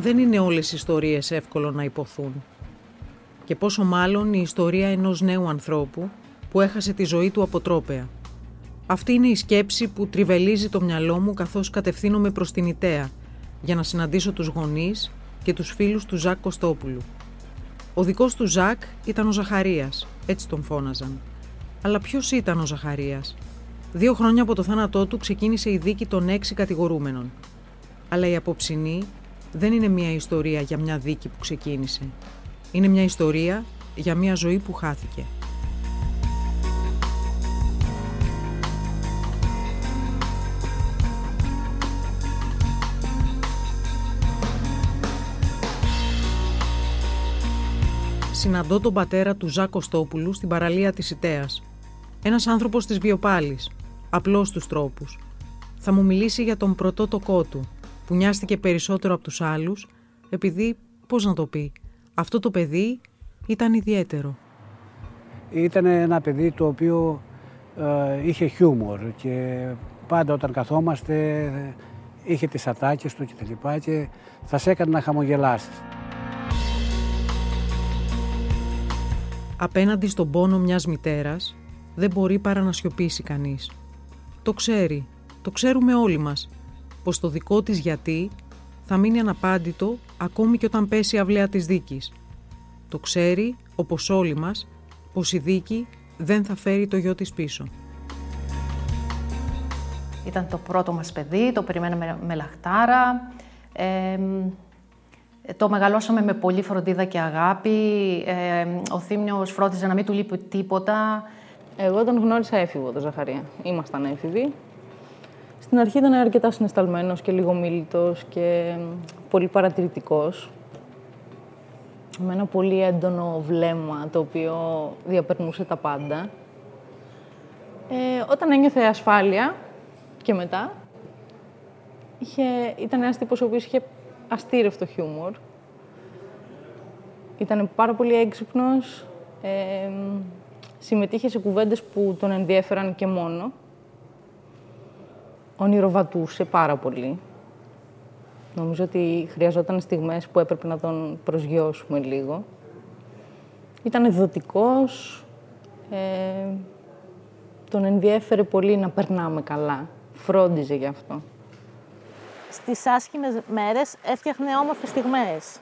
δεν είναι όλες οι ιστορίες εύκολο να υποθούν. Και πόσο μάλλον η ιστορία ενός νέου ανθρώπου που έχασε τη ζωή του αποτρόπαια. Αυτή είναι η σκέψη που τριβελίζει το μυαλό μου καθώς κατευθύνομαι προς την Ιταία για να συναντήσω τους γονείς και τους φίλους του Ζακ Κωστόπουλου. Ο δικός του Ζακ ήταν ο Ζαχαρίας, έτσι τον φώναζαν. Αλλά ποιος ήταν ο Ζαχαρίας; Δύο χρόνια από το θάνατό του ξεκίνησε η δίκη των έξι κατηγορούμενων. Αλλά η απόψινή δεν είναι μια ιστορία για μια δίκη που ξεκίνησε. Είναι μια ιστορία για μια ζωή που χάθηκε. Συναντώ τον πατέρα του Ζάκ Κωστόπουλου στην παραλία της Ιτέας. Ένας άνθρωπος της Βιοπάλης, απλός στους τρόπους. Θα μου μιλήσει για τον πρωτότοκό του, που νοιάστηκε περισσότερο από τους άλλους, επειδή, πώς να το πει, αυτό το παιδί ήταν ιδιαίτερο. Ήταν ένα παιδί το οποίο ε, είχε χιούμορ και πάντα όταν καθόμαστε είχε τις ατάκες του και τα λοιπά και θα σε έκανε να χαμογελάσεις. Απέναντι στον πόνο μιας μητέρας δεν μπορεί παρά να σιωπήσει κανείς. Το ξέρει, το ξέρουμε όλοι μας, πως το δικό της γιατί θα μείνει αναπάντητο ακόμη και όταν πέσει η αυλαία της δίκης. Το ξέρει, όπως όλοι μας, πως η δίκη δεν θα φέρει το γιο της πίσω. Ήταν το πρώτο μας παιδί, το περιμέναμε με λαχτάρα. το μεγαλώσαμε με πολύ φροντίδα και αγάπη. ο Θήμιος φρόντιζε να μην του λείπει τίποτα. Εγώ τον γνώρισα έφηβο, τον Ζαχαρία. Ήμασταν έφηβοι. Στην αρχή ήταν αρκετά συναισθαλμένος και λίγο μίλητος και πολύ παρατηρητικός. Με ένα πολύ έντονο βλέμμα, το οποίο διαπερνούσε τα πάντα. Ε, όταν ένιωθε ασφάλεια και μετά, είχε, ήταν ένας τύπος ο οποίος είχε αστήρευτο χιούμορ. Ήταν πάρα πολύ έξυπνος, ε, συμμετείχε σε κουβέντες που τον ενδιέφεραν και μόνο ονειροβατούσε πάρα πολύ. Νομίζω ότι χρειαζόταν στιγμές που έπρεπε να τον προσγειώσουμε λίγο. Ήταν ευδοτικός, ε, τον ενδιέφερε πολύ να περνάμε καλά. Φρόντιζε γι' αυτό. Στις άσχημες μέρες έφτιαχνε όμορφες στιγμές.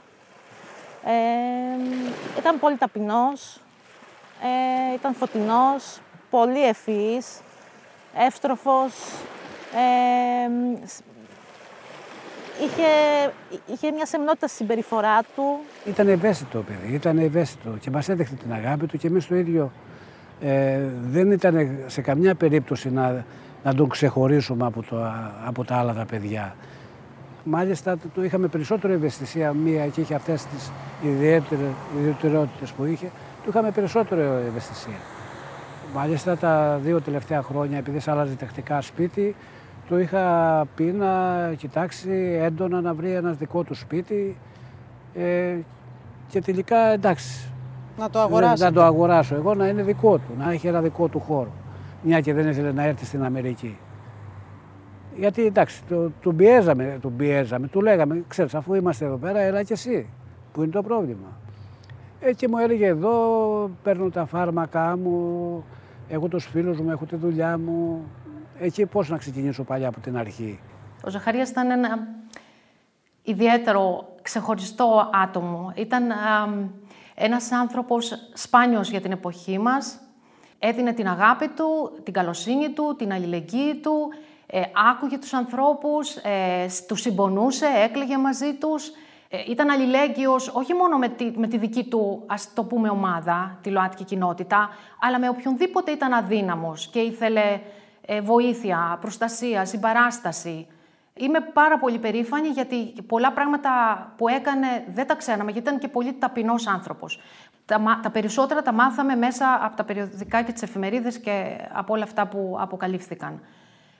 Ε, ήταν πολύ ταπεινός, ε, ήταν φωτεινός, πολύ ευφύης, εύστροφος, είχε, είχε μια σεμνότητα στη συμπεριφορά του. Ήταν ευαίσθητο παιδί, ήταν ευαίσθητο και μας έδειχνε την αγάπη του και εμείς το ίδιο ε, δεν ήταν σε καμιά περίπτωση να, να τον ξεχωρίσουμε από, το, από τα άλλα τα παιδιά. Μάλιστα το είχαμε περισσότερο ευαισθησία μία και είχε αυτές τις ιδιαιτερότητες που είχε, του είχαμε περισσότερο ευαισθησία. Μάλιστα τα δύο τελευταία χρόνια, επειδή σε άλλαζε τακτικά σπίτι, το είχα πει να κοιτάξει έντονα να βρει ένας δικό του σπίτι ε, και τελικά εντάξει. Να το αγοράσει. Να το αγοράσω εγώ, να είναι δικό του, να έχει ένα δικό του χώρο. Μια και δεν ήθελε να έρθει στην Αμερική. Γιατί εντάξει, το, του πιέζαμε, του πιέζαμε, του λέγαμε, ξέρεις, αφού είμαστε εδώ πέρα, έλα και εσύ. Πού είναι το πρόβλημα. Ε, και μου έλεγε εδώ, παίρνω τα φάρμακά μου, έχω τους φίλους μου, έχω τη δουλειά μου, εκεί πώς να ξεκινήσω παλιά από την αρχή; Ο Ζαχαρίας ήταν ένα ιδιαίτερο, ξεχωριστό άτομο. Ήταν α, ένας άνθρωπος σπάνιος για την εποχή μας. Έδινε την αγάπη του, την καλοσύνη του, την αλληλεγγύη του, ε, άκουγε τους ανθρώπους, ε, τους συμπονούσε, έκλαιγε μαζί τους. Ε, ήταν αλληλέγγυος όχι μόνο με τη, με τη δική του, ας το πούμε, ομάδα, τη ΛΟΑΤΚΙ κοινότητα, αλλά με οποιονδήποτε ήταν αδύναμος και ήθελε ε, βοήθεια, προστασία, συμπαράσταση. Είμαι πάρα πολύ περήφανη γιατί πολλά πράγματα που έκανε δεν τα ξέραμε γιατί ήταν και πολύ ταπεινός άνθρωπος. Τα, τα περισσότερα τα μάθαμε μέσα από τα περιοδικά και τις εφημερίδες και από όλα αυτά που αποκαλύφθηκαν.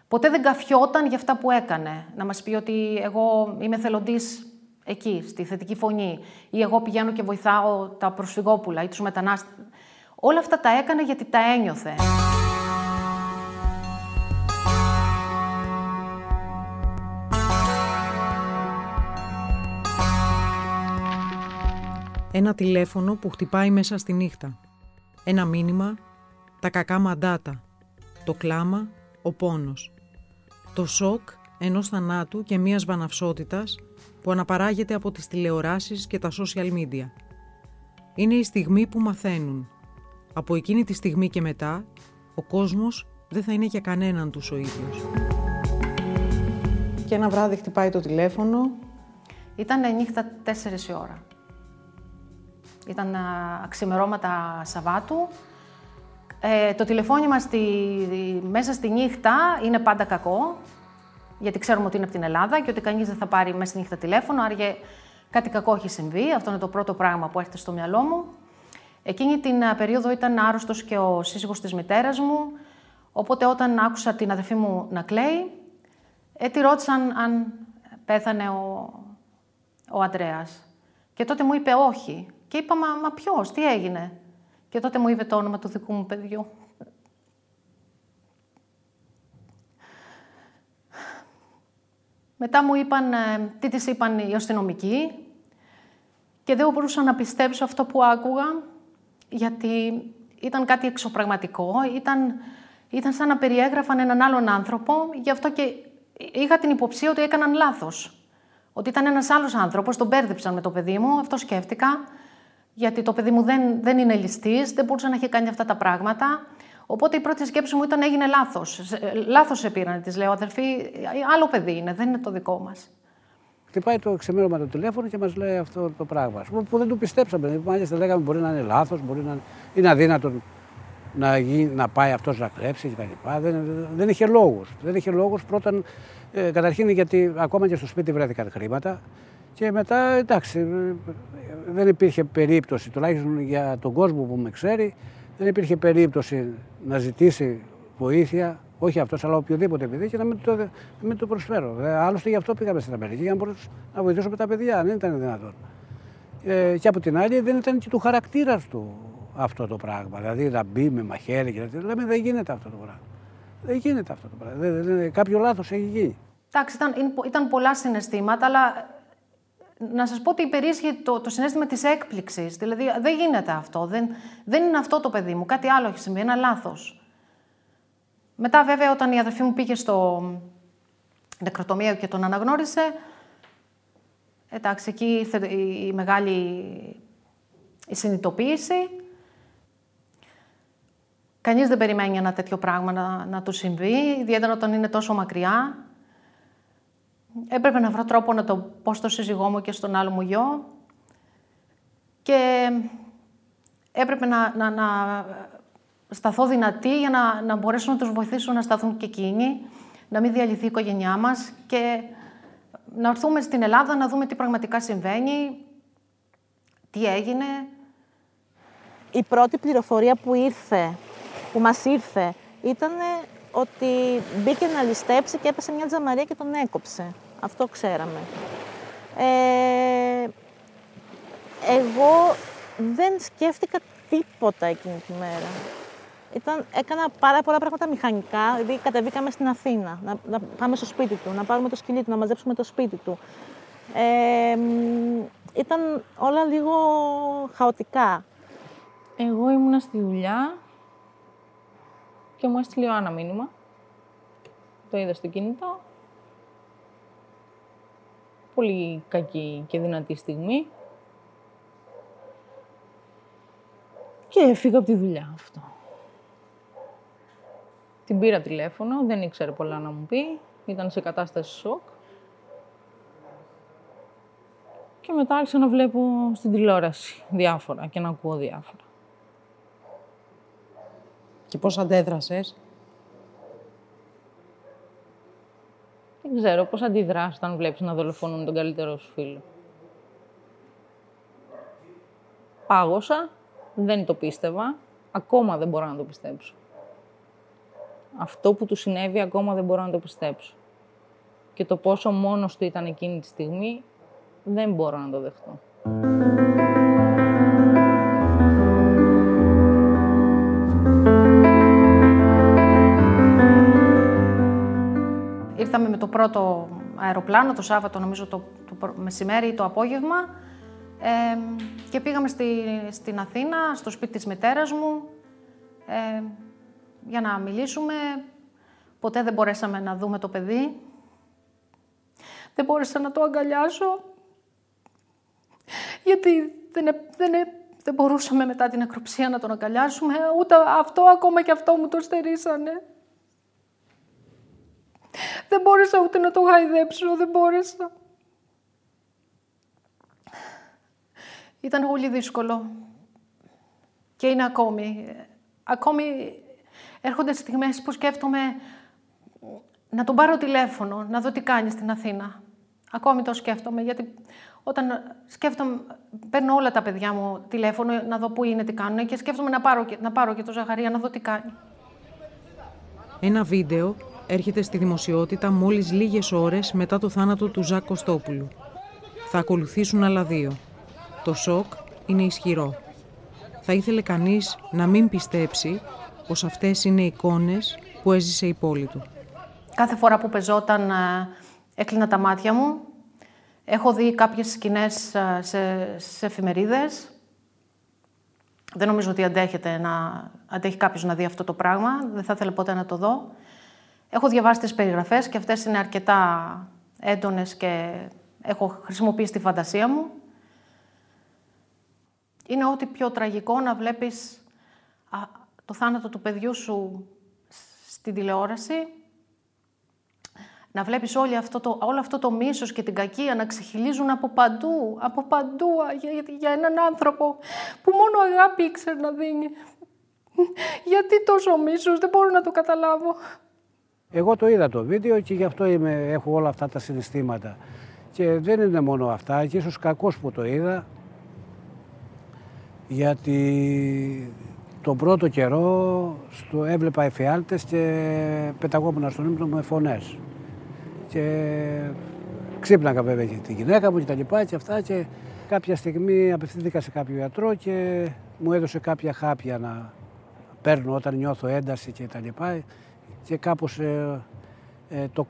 Ποτέ δεν καφιόταν για αυτά που έκανε. Να μας πει ότι εγώ είμαι θελοντής εκεί, στη θετική φωνή ή εγώ πηγαίνω και βοηθάω τα προσφυγόπουλα ή τους μετανάστες. Όλα αυτά τα έκανε γιατί τα ένιωθε. Ένα τηλέφωνο που χτυπάει μέσα στη νύχτα. Ένα μήνυμα, τα κακά μαντάτα. Το κλάμα, ο πόνος. Το σοκ ενός θανάτου και μίας βαναυσότητας που αναπαράγεται από τις τηλεοράσεις και τα social media. Είναι η στιγμή που μαθαίνουν. Από εκείνη τη στιγμή και μετά, ο κόσμος δεν θα είναι για κανέναν τους ο ίδιος. Και ένα βράδυ χτυπάει το τηλέφωνο. Ήταν νύχτα 4 η ώρα. Ήταν αξιμερώματα Σαββάτου. Ε, το τηλεφώνημα στη, μέσα στη νύχτα είναι πάντα κακό, γιατί ξέρουμε ότι είναι από την Ελλάδα και ότι κανείς δεν θα πάρει μέσα στη νύχτα τηλέφωνο, άρα κάτι κακό έχει συμβεί. Αυτό είναι το πρώτο πράγμα που έρχεται στο μυαλό μου. Εκείνη την περίοδο ήταν άρρωστος και ο σύζυγος της μητέρας μου, οπότε όταν άκουσα την αδερφή μου να κλαίει, ε, τη ρώτησαν αν πέθανε ο, ο Αντρέας. Και τότε μου είπε όχι. Και είπα, μα, μα ποιος, τι έγινε; Και τότε μου είπε το όνομα του δικού μου παιδιού. Μετά μου είπαν, ε, τι της είπαν οι αστυνομικοί και δεν μπορούσα να πιστέψω αυτό που άκουγα, γιατί ήταν κάτι εξωπραγματικό, ήταν, ήταν σαν να περιέγραφαν έναν άλλον άνθρωπο, γι' αυτό και είχα την υποψία ότι έκαναν λάθος. Ότι ήταν ένας άλλος άνθρωπος, τον μπέρδεψαν με το παιδί μου, αυτό σκέφτηκα γιατί το παιδί μου δεν, δεν είναι ληστής, δεν μπορούσε να έχει κάνει αυτά τα πράγματα. Οπότε η πρώτη σκέψη μου ήταν έγινε λάθος. Λάθος σε πήραν, της λέω, αδερφή, άλλο παιδί είναι, δεν είναι το δικό μας. Χτυπάει το ξεμέρωμα το τηλέφωνο και μας λέει αυτό το πράγμα. Που δεν του πιστέψαμε. Μάλιστα λέγαμε μπορεί να είναι λάθος, μπορεί να είναι αδύνατο να, γίνει, να πάει αυτός να κλέψει κτλ. Δεν, δεν είχε λόγους. Δεν είχε λόγους πρώτα, ε, καταρχήν γιατί ακόμα και στο σπίτι βρέθηκαν χρήματα. Και μετά εντάξει, δεν υπήρχε περίπτωση, τουλάχιστον για τον κόσμο που με ξέρει, δεν υπήρχε περίπτωση να ζητήσει βοήθεια, όχι αυτός, αλλά οποιοδήποτε παιδί και να μην το, μην το προσφέρω. Ε, άλλωστε γι' αυτό πήγαμε στην Αμερική, για να μπορέσω να βοηθήσω με τα παιδιά, δεν ήταν δυνατόν. Ε, και από την άλλη δεν ήταν και του χαρακτήρα του αυτό το πράγμα. Δηλαδή να μπει με μαχαίρι και να λέμε δεν γίνεται αυτό το πράγμα. Δεν γίνεται αυτό το πράγμα. Δεν, δεν, κάποιο λάθος έχει γίνει. Εντάξει, ήταν, ήταν πολλά συναισθήματα, αλλά να σας πω ότι υπερίσχυε το, το συνέστημα της έκπληξης. Δηλαδή, δεν γίνεται αυτό. Δεν, δεν είναι αυτό το παιδί μου. Κάτι άλλο έχει συμβεί. Ένα λάθος. Μετά, βέβαια, όταν η αδερφή μου πήγε στο νεκροτομείο και τον αναγνώρισε, εντάξει, εκεί ήρθε η μεγάλη η συνειδητοποίηση. Κανείς δεν περιμένει ένα τέτοιο πράγμα να, να του συμβεί, ιδιαίτερα όταν είναι τόσο μακριά έπρεπε να βρω τρόπο να το πω στο σύζυγό μου και στον άλλο μου γιο και έπρεπε να, να, να σταθώ δυνατή για να, να μπορέσω να τους βοηθήσω να σταθούν και εκείνοι, να μην διαλυθεί η οικογένειά μας και να έρθουμε στην Ελλάδα να δούμε τι πραγματικά συμβαίνει, τι έγινε. Η πρώτη πληροφορία που ήρθε, που μας ήρθε, ήταν ότι μπήκε να ληστέψει και έπεσε μια τζαμαρία και τον έκοψε. Αυτό ξέραμε. Ε, εγώ δεν σκέφτηκα τίποτα εκείνη τη μέρα. Ήταν, έκανα πάρα πολλά πράγματα μηχανικά, δηλαδή κατεβήκαμε στην Αθήνα, να, να πάμε στο σπίτι του, να πάρουμε το σκυλί του, να μαζέψουμε το σπίτι του. Ε, ήταν όλα λίγο χαοτικά. Εγώ ήμουνα στη δουλειά και μου έστειλε ο Άννα μήνυμα. Το είδα στο κινητό πολύ κακή και δυνατή στιγμή. Και έφυγα από τη δουλειά αυτό. Την πήρα τηλέφωνο, δεν ήξερε πολλά να μου πει, ήταν σε κατάσταση σοκ. Και μετά άρχισα να βλέπω στην τηλεόραση διάφορα και να ακούω διάφορα. Και πώς αντέδρασες; Ξέρω πώς αντιδράσεις όταν βλέπεις να δολοφονούν τον καλύτερό σου φίλο. Πάγωσα, δεν το πίστευα, ακόμα δεν μπορώ να το πιστέψω. Αυτό που του συνέβη ακόμα δεν μπορώ να το πιστέψω. Και το πόσο μόνος του ήταν εκείνη τη στιγμή, δεν μπορώ να το δεχτώ. Πρώτο αεροπλάνο το Σάββατο, νομίζω το, το μεσημέρι ή το απόγευμα Ε, και πήγαμε στη, στην Αθήνα, στο σπίτι της μητέρας μου, ε, για να μιλήσουμε. Ποτέ δεν μπορέσαμε να δούμε το παιδί. Δεν μπόρεσα να το αγκαλιάσω, γιατί δεν, δεν, δεν μπορούσαμε μετά την ακροψία να τον αγκαλιάσουμε. Ούτε αυτό, ακόμα και αυτό μου το στερήσανε. Δεν μπόρεσα ούτε να το γαϊδέψω, δεν μπόρεσα. Ήταν πολύ δύσκολο. Και είναι ακόμη. Ακόμη έρχονται στιγμές που σκέφτομαι να τον πάρω τηλέφωνο, να δω τι κάνει στην Αθήνα. Ακόμη το σκέφτομαι, γιατί όταν σκέφτομαι, παίρνω όλα τα παιδιά μου τηλέφωνο να δω πού είναι, τι κάνουν και σκέφτομαι να πάρω, να πάρω και το Ζαχαρία να δω τι κάνει. Ένα βίντεο έρχεται στη δημοσιότητα μόλις λίγες ώρες μετά το θάνατο του Ζακ Κωστόπουλου. Θα ακολουθήσουν άλλα δύο. Το σοκ είναι ισχυρό. Θα ήθελε κανείς να μην πιστέψει πως αυτές είναι εικόνες που έζησε η πόλη του. Κάθε φορά που πεζόταν ε, έκλεινα τα μάτια μου. Έχω δει κάποιες σκηνές ε, σε, σε εφημερίδες. Δεν νομίζω ότι αντέχεται να, αντέχει κάποιος να δει αυτό το πράγμα. Δεν θα ήθελα ποτέ να το δω. Έχω διαβάσει τις περιγραφές και αυτές είναι αρκετά έντονες και έχω χρησιμοποιήσει τη φαντασία μου. Είναι ό,τι πιο τραγικό να βλέπεις το θάνατο του παιδιού σου στην τηλεόραση, να βλέπεις όλο αυτό το, όλο αυτό το μίσος και την κακία να ξεχυλίζουν από παντού, από παντού για, για έναν άνθρωπο που μόνο αγάπη ήξερε να δίνει. Γιατί τόσο μίσος, δεν μπορώ να το καταλάβω. Εγώ το είδα το βίντεο και γι' αυτό είμαι, έχω όλα αυτά τα συναισθήματα. Και δεν είναι μόνο αυτά, και ίσως κακός που το είδα, γιατί τον πρώτο καιρό στο έβλεπα εφιάλτες και πεταγόμουν στον ύπνο με φωνές. Και ξύπναγα βέβαια και τη γυναίκα μου και τα λοιπά και αυτά και κάποια στιγμή απευθύνθηκα σε κάποιο ιατρό και μου έδωσε κάποια χάπια να παίρνω όταν νιώθω ένταση και τα λοιπά και κάπως ε, ε, το,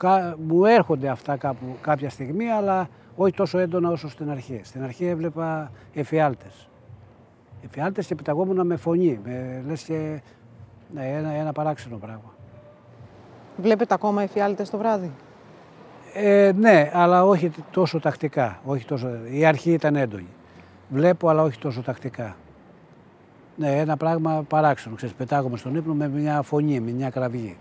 μου έρχονται αυτά κάπου, κάποια στιγμή αλλά όχι τόσο έντονα όσο στην αρχή. Στην αρχή έβλεπα εφιάλτες. Εφιάλτες και πεταγόμουν με φωνή, με, λες και ναι, ένα, ένα παράξενο πράγμα. Βλέπετε ακόμα εφιάλτες το βράδυ; Ε, ναι, αλλά όχι τόσο τακτικά. Όχι τόσο... Η αρχή ήταν έντονη. Βλέπω, αλλά όχι τόσο τακτικά. Ναι, ένα πράγμα παράξενο. Ξέρεις, πετάγομαι στον ύπνο με μια φωνή, με μια κραυγή.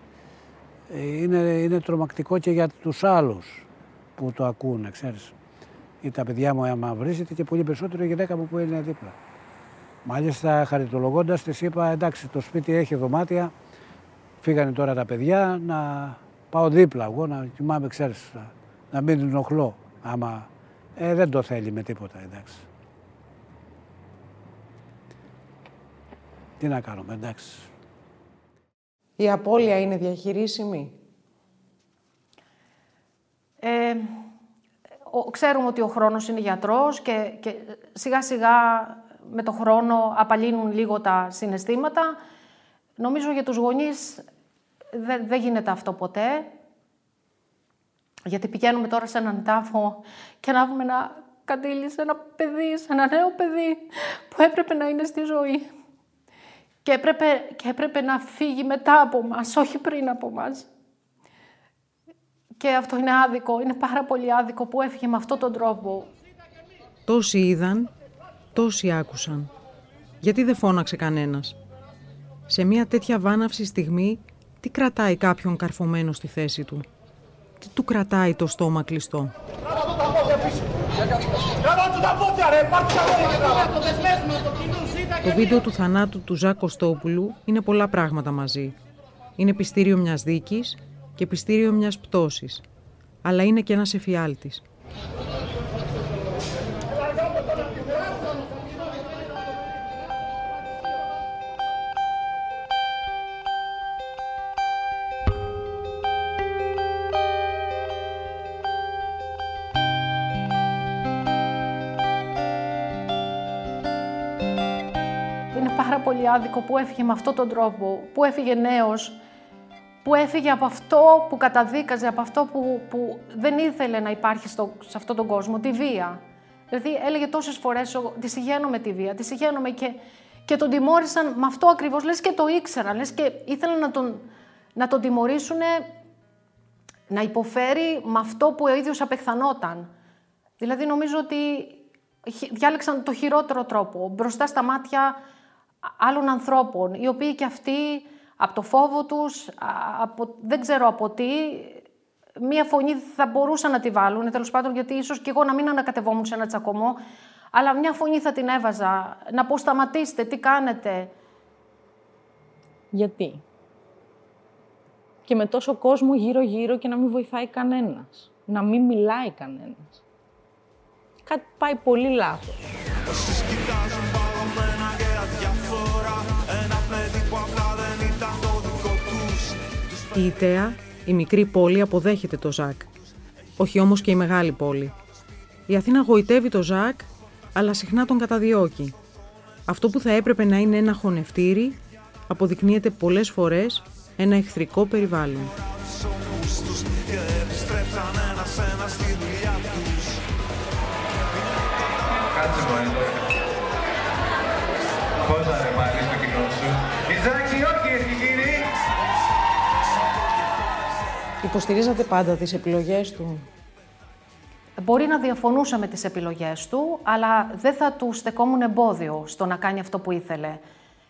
Ε, είναι, είναι τρομακτικό και για τους άλλους που το ακούνε, ξέρεις. Ή τα παιδιά μου άμα βρίζετε και πολύ περισσότερο η γυναίκα μου που είναι δίπλα. Μάλιστα, χαριτολογώντας, της είπα: Εντάξει, το σπίτι έχει δωμάτια. Φύγανε τώρα τα παιδιά να πάω δίπλα. Εγώ να κοιμάμαι, ξέρεις, να μην την ενοχλώ. Άμα ε, δεν το θέλει με τίποτα, εντάξει. Τι να κάνουμε, εντάξει. Η απώλεια είναι διαχειρίσιμη; Ε, ξέρουμε ότι ο χρόνος είναι γιατρός και, και σιγά σιγά με το χρόνο απαλύνουν λίγο τα συναισθήματα. Νομίζω για τους γονείς δεν, δεν γίνεται αυτό ποτέ. Γιατί πηγαίνουμε τώρα σε έναν τάφο και να έχουμε ένα καντήλι σε ένα παιδί, σε ένα νέο παιδί που έπρεπε να είναι στη ζωή. Και έπρεπε, και έπρεπε να φύγει μετά από μας, όχι πριν από μας. Και αυτό είναι άδικο, είναι πάρα πολύ άδικο που έφυγε με αυτόν τον τρόπο. Τόσοι είδαν Τόσοι άκουσαν. Γιατί δεν φώναξε κανένας; Σε μια τέτοια βάναυση στιγμή, τι κρατάει κάποιον καρφωμένο στη θέση του; Τι του κρατάει το στόμα κλειστό; Το βίντεο του θανάτου του Ζακ Κωστόπουλου είναι πολλά πράγματα μαζί. Είναι πιστήριο μιας δίκης και πιστήριο μιας πτώσης. Αλλά είναι και ένας εφιάλτης. Άδικο που έφυγε με αυτόν τον τρόπο, που έφυγε νέος, που έφυγε από αυτό που καταδίκαζε, από αυτό που, που δεν ήθελε να υπάρχει στο, σε αυτόν τον κόσμο, τη βία. Δηλαδή έλεγε τόσες φορές: Τη συγγαίνω με τη βία, τη συγγαίνω και, και τον τιμώρησαν με αυτό ακριβώς. Λες και το ήξεραν, λες και ήθελαν να τον, να τον τιμωρήσουν να υποφέρει με αυτό που ο ίδιος απεχθανόταν. Δηλαδή νομίζω ότι διάλεξαν το χειρότερο τρόπο μπροστά στα μάτια άλλων ανθρώπων, οι οποίοι και αυτοί από το φόβο τους, από, δεν ξέρω από τι, μία φωνή θα μπορούσαν να τη βάλουν, τέλος πάντων, γιατί ίσως και εγώ να μην ανακατευόμουν σε ένα τσακωμό, αλλά μια φωνή θα την έβαζα, να πω σταματήστε, τι κάνετε. Γιατί; Και με τόσο κόσμο γύρω-γύρω και να μην βοηθάει κανένας. Να μην μιλάει κανένας. Κάτι πάει πολύ λάθος. Η Ιταία, η μικρή πόλη, αποδέχεται το Ζακ. Όχι όμως και η μεγάλη πόλη. Η Αθήνα γοητεύει το Ζακ, αλλά συχνά τον καταδιώκει. Αυτό που θα έπρεπε να είναι ένα χωνευτήρι, αποδεικνύεται πολλές φορές ένα εχθρικό περιβάλλον. Υποστηρίζατε πάντα τις επιλογές του; Μπορεί να διαφωνούσα με τις επιλογές του, αλλά δεν θα του στεκόμουν εμπόδιο στο να κάνει αυτό που ήθελε.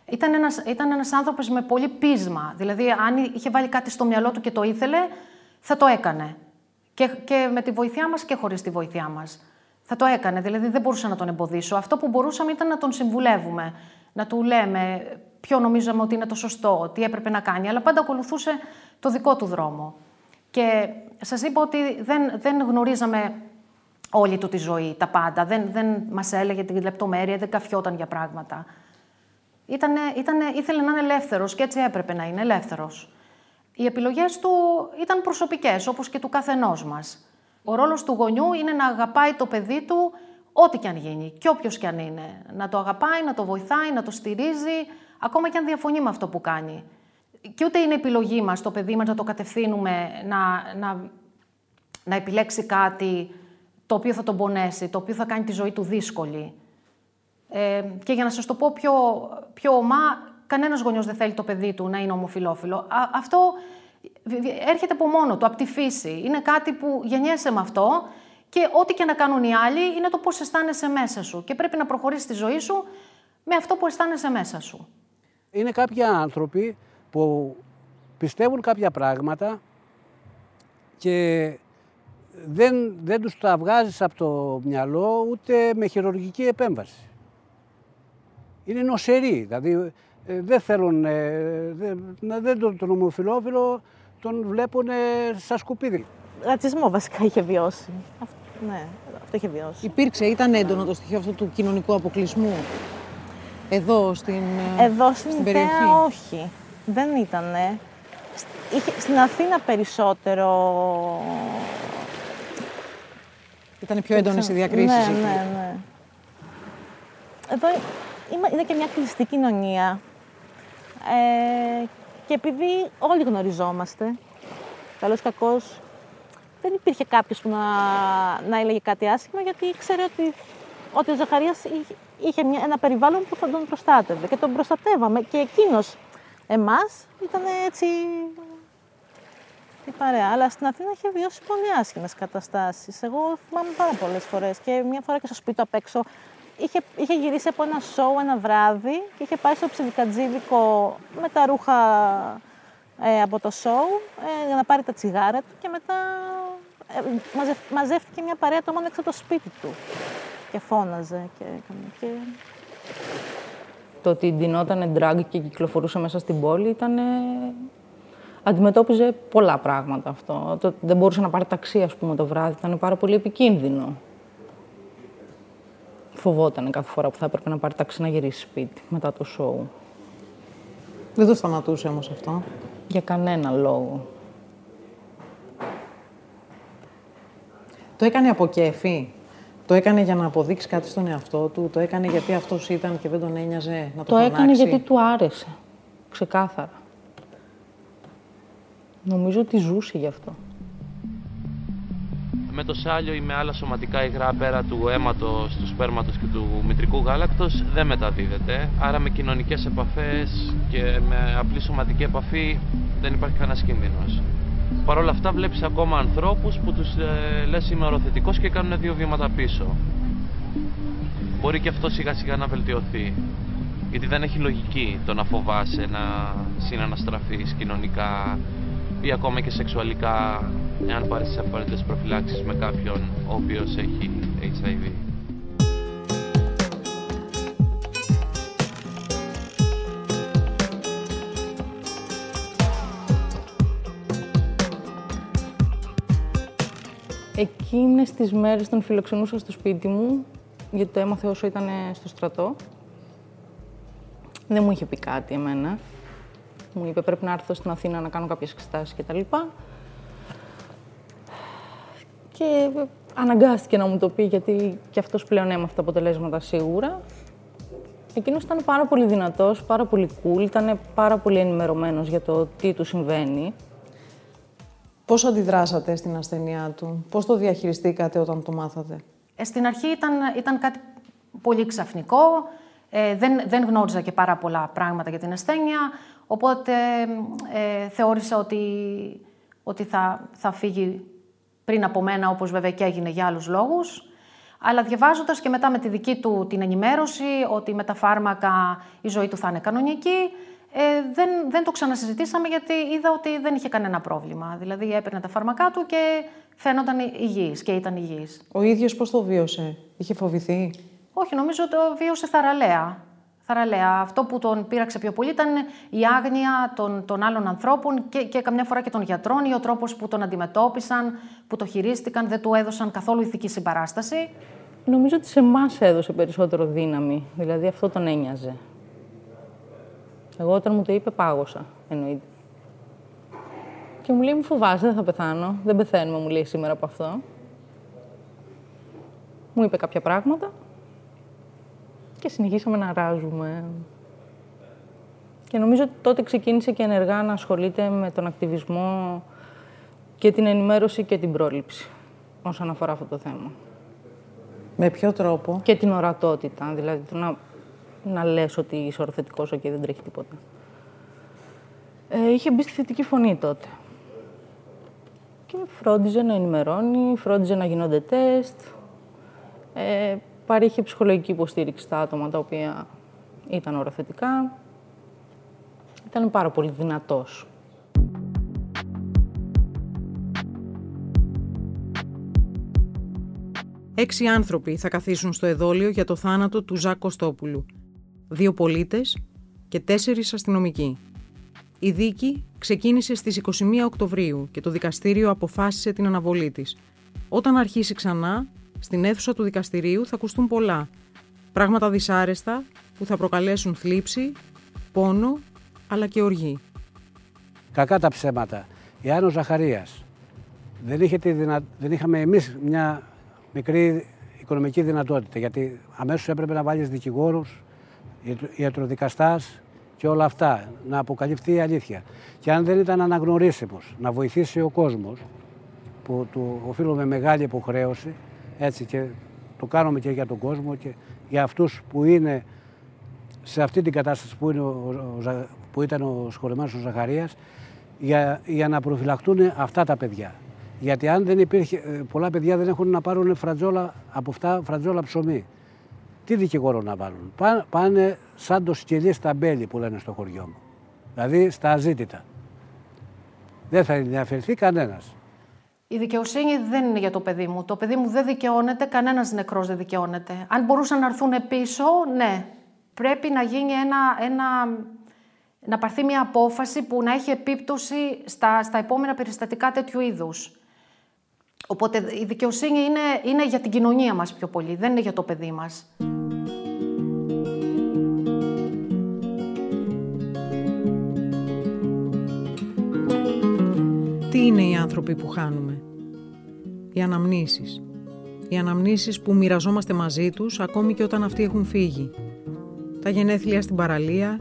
Ήταν ένας, ήταν ένας άνθρωπος με πολύ πείσμα. Δηλαδή, αν είχε βάλει κάτι στο μυαλό του και το ήθελε, θα το έκανε. Και, και με τη βοήθειά μας και χωρίς τη βοήθειά μας. Θα το έκανε, δηλαδή δεν μπορούσα να τον εμποδίσω. Αυτό που μπορούσαμε ήταν να τον συμβουλεύουμε, να του λέμε ποιο νομίζαμε ότι είναι το σωστό, τι έπρεπε να κάνει, αλλά πάντα ακολουθούσε το δικό του δρόμο. Και σας είπα ότι δεν, δεν γνωρίζαμε όλη του τη ζωή, τα πάντα. Δεν, δεν μας έλεγε την λεπτομέρεια, δεν καφιόταν για πράγματα. Ήτανε, ήτανε, ήθελε να είναι ελεύθερος και έτσι έπρεπε να είναι ελεύθερος. Οι επιλογές του ήταν προσωπικές, όπως και του καθενός μας. Ο ρόλος του γονιού είναι να αγαπάει το παιδί του ό,τι και αν γίνει και όποιος και αν είναι. Να το αγαπάει, να το βοηθάει, να το στηρίζει, ακόμα και αν διαφωνεί με αυτό που κάνει. Και ούτε είναι επιλογή μας το παιδί μας να το κατευθύνουμε να, να, να επιλέξει κάτι το οποίο θα τον πονέσει, το οποίο θα κάνει τη ζωή του δύσκολη. Ε, και για να σας το πω πιο, πιο ομά, κανένας γονιός δεν θέλει το παιδί του να είναι ομοφιλόφιλο. αυτό έρχεται από μόνο του, από τη φύση. Είναι κάτι που γεννιέσαι με αυτό και ό,τι και να κάνουν οι άλλοι είναι το πώς αισθάνεσαι μέσα σου. Και πρέπει να προχωρήσεις τη ζωή σου με αυτό που αισθάνεσαι μέσα σου. Είναι κάποιοι άνθρωποι που πιστεύουν κάποια πράγματα και δεν, δεν τους τα βγάζεις από το μυαλό ούτε με χειρουργική επέμβαση είναι νοσεροί. Δηλαδή ε, δεν θέλουν, ε, δεν, δεν τον, τον ομοφιλόφιλο τον βλέπουν στα σκουπίδι. Ρατσισμό βασικά είχε βιώσει. Αυτό, ναι, αυτό είχε βιώσει. Υπήρξε, ήταν έντονο το στοιχείο αυτού του κοινωνικού αποκλεισμού; Εδώ στην, ε, Εδώ στην, στην περιοχή; όχι. Δεν ήταν. Είχε, στην Αθήνα περισσότερο. Ήταν πιο έντονες οι διακρίσεις. Ναι, ναι, ναι. Εδώ είναι και μια κλειστή κοινωνία. Ε, και επειδή όλοι γνωριζόμαστε, καλός κακός, δεν υπήρχε κάποιος που να, να έλεγε κάτι άσχημα, γιατί ξέρει ότι, ότι ο Ζαχαρίας είχε, μια, ένα περιβάλλον που θα τον προστάτευε και τον προστατεύαμε. Και εκείνος εμάς ήταν έτσι η παρέα. Αλλά στην Αθήνα είχε βιώσει πολύ άσχημες καταστάσεις. Εγώ θυμάμαι πάρα πολλές φορές και μια φορά και στο σπίτι απ' έξω είχε, είχε γυρίσει από ένα σοου ένα βράδυ και είχε πάει στο ψιλικατζίδικο με τα ρούχα ε, από το σοου ε, για να πάρει τα τσιγάρα του και μετά ε, μαζεύτηκε μια παρέα το μόνο έξω από το σπίτι του και φώναζε και Και... Το ότι ντυνόταν drag και κυκλοφορούσε μέσα στην πόλη ήταν... Αντιμετώπιζε πολλά πράγματα αυτό. Το, δεν μπορούσε να πάρει ταξί, ας πούμε, το βράδυ. Ήταν πάρα πολύ επικίνδυνο φοβόταν κάθε φορά που θα έπρεπε να πάρει ταξί να γυρίσει σπίτι μετά το σοου. Δεν το σταματούσε όμως αυτό. Για κανένα λόγο. Το έκανε από κέφι; Το έκανε για να αποδείξει κάτι στον εαυτό του. Το έκανε γιατί αυτός ήταν και δεν τον ένοιαζε να το Το έκανε γιατί του άρεσε. Ξεκάθαρα. Νομίζω ότι ζούσε γι' αυτό. με το σάλιο ή με άλλα σωματικά υγρά πέρα του αίματος, του σπέρματος και του μητρικού γάλακτος δεν μεταδίδεται. Άρα με κοινωνικές επαφές και με απλή σωματική επαφή δεν υπάρχει κανένας κίνδυνος. Παρ' όλα αυτά βλέπεις ακόμα ανθρώπους που τους ε, λες είμαι οροθετικός και κάνουν δύο βήματα πίσω. Μπορεί και αυτό σιγά σιγά να βελτιωθεί. Γιατί δεν έχει λογική το να φοβάσαι να συναναστραφείς κοινωνικά ή ακόμα και σεξουαλικά εάν πάρεις τις απαραίτητες προφυλάξεις με κάποιον ο οποίος έχει HIV. Εκείνες τις μέρες τον φιλοξενούσα στο σπίτι μου, γιατί το έμαθε όσο ήταν στο στρατό. Δεν μου είχε πει κάτι εμένα. Μου είπε πρέπει να έρθω στην Αθήνα να κάνω κάποιες εξετάσεις κτλ. Και αναγκάστηκε να μου το πει, γιατί και αυτός πλέον έμαθε τα αποτελέσματα σίγουρα. Εκείνος ήταν πάρα πολύ δυνατός, πάρα πολύ cool, ήταν πάρα πολύ ενημερωμένος για το τι του συμβαίνει. Πώς αντιδράσατε στην ασθενειά του, πώς το διαχειριστήκατε όταν το μάθατε; Ε, στην αρχή ήταν, ήταν κάτι πολύ ξαφνικό, ε, δεν, δεν γνώριζα και πάρα πολλά πράγματα για την ασθένεια, οπότε ε, θεώρησα ότι, ότι θα, θα φύγει πριν από μένα, όπως βέβαια και έγινε για άλλους λόγους. Αλλά διαβάζοντας και μετά με τη δική του την ενημέρωση ότι με τα φάρμακα η ζωή του θα είναι κανονική, ε, δεν, δεν το ξανασυζητήσαμε γιατί είδα ότι δεν είχε κανένα πρόβλημα. Δηλαδή έπαιρνε τα φάρμακά του και φαίνονταν υγιής και ήταν υγιής. Ο ίδιος πώς το βίωσε, είχε φοβηθεί; Όχι, νομίζω ότι το βίωσε θαραλέα. Θαραλέα. Αυτό που τον πείραξε πιο πολύ ήταν η άγνοια των, των άλλων ανθρώπων και, και καμιά φορά και των γιατρών ή ο τρόπος που τον αντιμετώπισαν, που το χειρίστηκαν, δεν του έδωσαν καθόλου ηθική συμπαράσταση. Νομίζω ότι σε εμάς έδωσε περισσότερο δύναμη. Δηλαδή αυτό τον ένοιαζε. Εγώ όταν μου το είπε, πάγωσα, εννοείται. Και μου λέει, μου φοβάσαι, δεν θα πεθάνω. Δεν πεθαίνουμε, μου λέει σήμερα από αυτό. Μου είπε κάποια πράγματα και συνεχίσαμε να ράζουμε. Και νομίζω ότι τότε ξεκίνησε και ενεργά να ασχολείται με τον ακτιβισμό και την ενημέρωση και την πρόληψη όσον αφορά αυτό το θέμα. Με ποιο τρόπο; Και την ορατότητα, δηλαδή το να να λες ότι είσαι ορθετικός και δεν τρέχει τίποτα. Ε, είχε μπει στη θετική φωνή τότε. Και φρόντιζε να ενημερώνει, φρόντιζε να γίνονται τεστ. Ε, παρήχε ψυχολογική υποστήριξη στα άτομα τα οποία ήταν οροθετικά. Ήταν πάρα πολύ δυνατός. Έξι άνθρωποι θα καθίσουν στο εδόλιο για το θάνατο του Ζακ Κωστόπουλου, δύο πολίτες και τέσσερις αστυνομικοί. Η δίκη ξεκίνησε στις 21 Οκτωβρίου και το δικαστήριο αποφάσισε την αναβολή της. Όταν αρχίσει ξανά, στην αίθουσα του δικαστηρίου θα ακουστούν πολλά. Πράγματα δυσάρεστα που θα προκαλέσουν θλίψη, πόνο, αλλά και οργή. Κακά τα ψέματα. Εάν ο Ζαχαρίας δεν, είχε τη δυνα... δεν είχαμε εμείς μια μικρή οικονομική δυνατότητα, γιατί αμέσως έπρεπε να βάλεις δικηγόρους, ιατροδικαστάς και όλα αυτά, να αποκαλυφθεί η αλήθεια. Και αν δεν ήταν αναγνωρίσιμος, να βοηθήσει ο κόσμος, που του οφείλουμε μεγάλη υποχρέωση, έτσι και το κάνουμε και για τον κόσμο και για αυτούς που είναι σε αυτή την κατάσταση που, είναι ο, που ήταν ο σχολεμένος ο Ζαχαρίας, για, για να προφυλαχτούν αυτά τα παιδιά. Γιατί αν δεν υπήρχε, ε, πολλά παιδιά δεν έχουν να πάρουν φρατζόλα, από αυτά φρατζόλα ψωμί τι δικηγόρο να βάλουν; Πάνε σαν το σκυλί στα μπέλη που λένε στο χωριό μου. Δηλαδή στα αζήτητα. Δεν θα ενδιαφερθεί κανένας. Η δικαιοσύνη δεν είναι για το παιδί μου. Το παιδί μου δεν δικαιώνεται, κανένας νεκρός δεν δικαιώνεται. Αν μπορούσαν να έρθουν πίσω, ναι. Πρέπει να γίνει ένα, ένα, να πάρθει μια απόφαση που να έχει επίπτωση στα, στα επόμενα περιστατικά τέτοιου είδους. Οπότε η δικαιοσύνη είναι, είναι για την κοινωνία μας πιο πολύ, δεν είναι για το παιδί μας. Είναι οι άνθρωποι που χάνουμε. Οι αναμνήσεις. Οι αναμνήσεις που μοιραζόμαστε μαζί τους ακόμη και όταν αυτοί έχουν φύγει. Τα γενέθλια στην παραλία,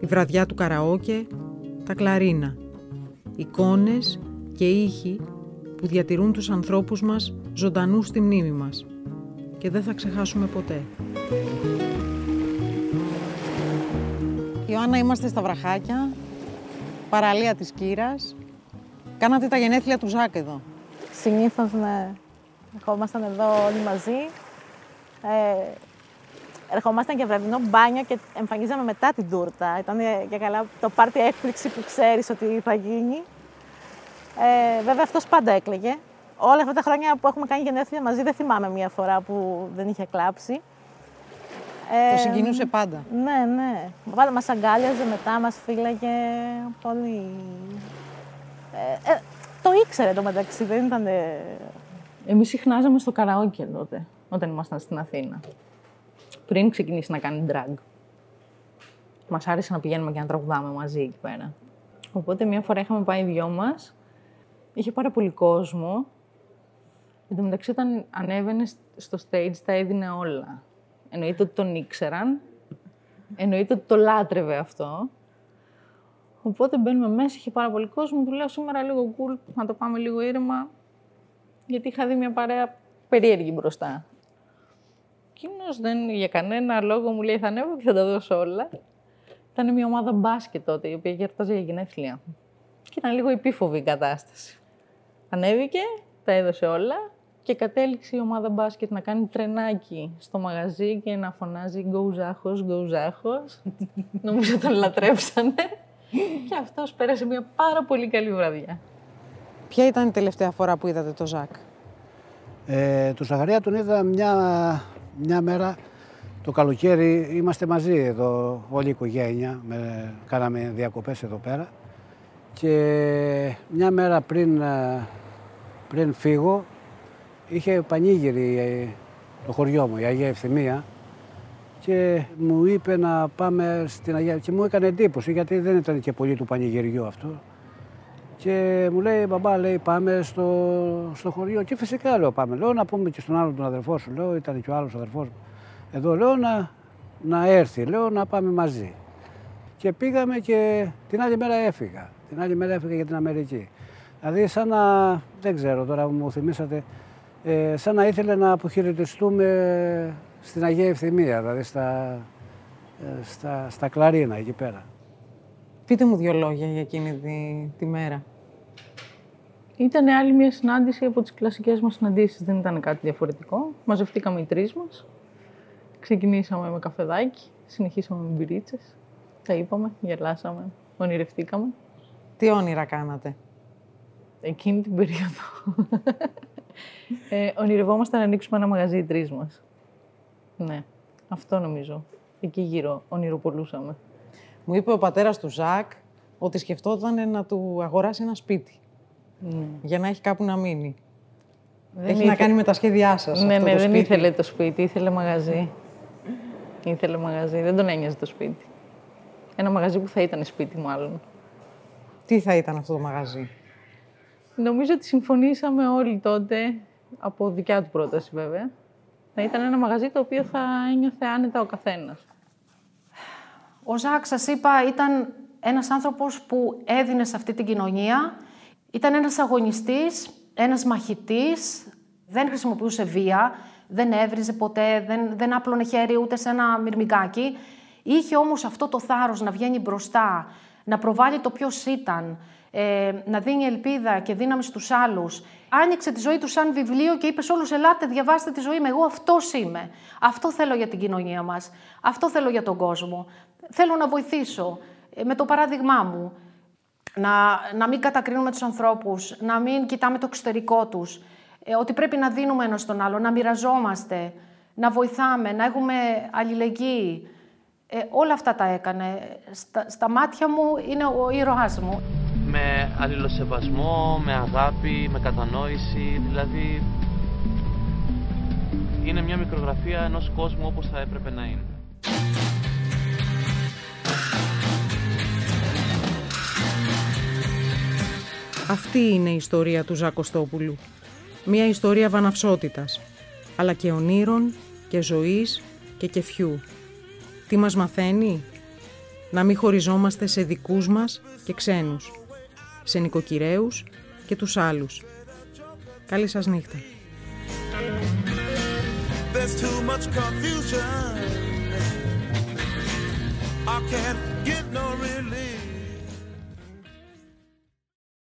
η βραδιά του καραόκε, τα κλαρίνα. Εικόνες και ήχοι που διατηρούν τους ανθρώπους μας ζωντανούς στη μνήμη μας και δεν θα ξεχάσουμε ποτέ. Ιωάννα, είμαστε στα Βραχάκια, παραλία της Κύρας. Κάνατε τα γενέθλια του Ζάκ εδώ. Συνήθως, ναι. Ερχόμασταν εδώ όλοι μαζί. Ε, ερχόμασταν και βραδινό μπάνιο και εμφανίζαμε μετά την τούρτα. Ήταν για καλά το πάρτι έκπληξη που ξέρεις ότι θα γίνει. Ε, βέβαια αυτός πάντα έκλαιγε. Όλα αυτά τα χρόνια που έχουμε κάνει γενέθλια μαζί δεν θυμάμαι μία φορά που δεν είχε κλάψει. το συγκινούσε πάντα. Ναι, ναι. Πάντα μας αγκάλιαζε μετά, μας φύλαγε πολύ... Ε, ε, το ήξερε το μεταξύ, δεν ήταν... Εμείς συχνάζαμε στο καραόκε τότε, όταν ήμασταν στην Αθήνα. Πριν ξεκινήσει να κάνει drag. Μας άρεσε να πηγαίνουμε και να τραγουδάμε μαζί εκεί πέρα. Οπότε μια φορά είχαμε πάει δυο μας. Είχε πάρα πολύ κόσμο. Εν τω μεταξύ, όταν ανέβαινε στο stage, τα έδινε όλα. Εννοείται ότι τον ήξεραν. Εννοείται ότι το λάτρευε αυτό. Οπότε μπαίνουμε μέσα, είχε πάρα πολύ κόσμο. Του λέω σήμερα λίγο cool, να το πάμε λίγο ήρεμα. Γιατί είχα δει μια παρέα περίεργη μπροστά. Εκείνος δεν για κανένα λόγο μου λέει: Θα ανέβω και θα τα δώσω όλα. Ήταν μια ομάδα μπάσκετ τότε, η οποία γιορτάζει για γενέθλια. Και ήταν λίγο επίφοβη η κατάσταση. Ανέβηκε, τα έδωσε όλα και κατέληξε η ομάδα μπάσκετ να κάνει τρενάκι στο μαγαζί και να φωνάζει «Γκο Ζάχος, γκο Ζάχος». Νομίζω τον λατρέψανε. Και αυτός πέρασε μια πάρα πολύ καλή βραδιά. Ποια ήταν η τελευταία φορά που είδατε το Ζακ; Ε, το Ζαχαρία τον είδα μια, μια μέρα το καλοκαίρι. Είμαστε μαζί εδώ, όλη η οικογένεια. Με, κάναμε διακοπές εδώ πέρα. Και μια μέρα πριν, ε, πριν φύγω, είχε πανήγυρη ε, το χωριό μου, η Αγία Ευθυμία και μου είπε να πάμε στην Αγία και μου έκανε εντύπωση γιατί δεν ήταν και πολύ του πανηγυριού αυτό. Και μου λέει, μπαμπά, λέει, πάμε στο, στο χωριό. Και φυσικά λέω, πάμε. Λέω να πούμε και στον άλλον τον αδερφό σου, λέω, ήταν και ο άλλος αδερφός μου. Εδώ λέω να, να έρθει, λέω να πάμε μαζί. Και πήγαμε και την άλλη μέρα έφυγα. Την άλλη μέρα έφυγα για την Αμερική. Δηλαδή, σαν να, δεν ξέρω τώρα μου θυμήσατε, ε, σαν να ήθελε να αποχαιρετιστούμε στην Αγία Ευθυμία, δηλαδή στα, ε, στα, στα Κλαρίνα εκεί πέρα. Πείτε μου δύο λόγια για εκείνη τη, τη μέρα. Ήταν άλλη μια συνάντηση από τις κλασικές μας συναντήσεις. Δεν ήταν κάτι διαφορετικό. Μαζευτήκαμε οι τρεις μας. Ξεκινήσαμε με καφεδάκι. Συνεχίσαμε με μπυρίτσες. Τα είπαμε, γελάσαμε, ονειρευτήκαμε. Τι όνειρα κάνατε; Εκείνη την περίοδο. ε, ονειρευόμαστε να ανοίξουμε ένα μαγαζί οι τρεις μας. Ναι, αυτό νομίζω. Εκεί γύρω ονειροπολούσαμε. Μου είπε ο πατέρας του Ζακ ότι σκεφτόταν να του αγοράσει ένα σπίτι. Ναι. Για να έχει κάπου να μείνει. Δεν έχει ήθε- να κάνει με τα σχέδιά σας Ναι, αυτό ναι, το δεν σπίτι. ήθελε το σπίτι, ήθελε μαγαζί. ήθελε μαγαζί, δεν τον ένοιαζε το σπίτι. Ένα μαγαζί που θα ήταν σπίτι μάλλον. Τι θα ήταν αυτό το μαγαζί; Νομίζω ότι συμφωνήσαμε όλοι τότε, από δικιά του πρόταση βέβαια, να ήταν ένα μαγαζί το οποίο θα ένιωθε άνετα ο καθένας. Ο Ζακ, σας είπα, ήταν ένας άνθρωπος που έδινε σε αυτή την κοινωνία. Ήταν ένας αγωνιστής, ένας μαχητής, δεν χρησιμοποιούσε βία, δεν έβριζε ποτέ, δεν, δεν άπλωνε χέρι ούτε σε ένα μυρμηγκάκι. Είχε όμως αυτό το θάρρος να βγαίνει μπροστά, να προβάλλει το ποιος ήταν, ε, να δίνει ελπίδα και δύναμη στους άλλους. Άνοιξε τη ζωή του σαν βιβλίο και είπες σε όλους ελάτε διαβάστε τη ζωή μου, εγώ αυτός είμαι. Αυτό θέλω για την κοινωνία μας, αυτό θέλω για τον κόσμο. Θέλω να βοηθήσω ε, με το παράδειγμά μου. Να, να μην κατακρίνουμε τους ανθρώπους, να μην κοιτάμε το εξωτερικό τους, ε, ότι πρέπει να δίνουμε ένας στον άλλο, να μοιραζόμαστε, να βοηθάμε, να έχουμε αλληλεγγύη. Ε, όλα αυτά τα έκανε. Στα, στα μάτια μου είναι ο ήρωάς μου. Με αλληλοσεβασμό, με αγάπη, με κατανόηση, δηλαδή είναι μια μικρογραφία ενός κόσμου όπως θα έπρεπε να είναι. Αυτή είναι η ιστορία του Ζακοστόπουλου. Μια ιστορία βαναυσότητας, αλλά και ονείρων και ζωής και κεφιού. Τι μας μαθαίνει; Να μην χωριζόμαστε σε δικούς μας και ξένους, σε νοικοκυρέους και τους άλλους. Καλή σας νύχτα. There's too much confusion. I can't get no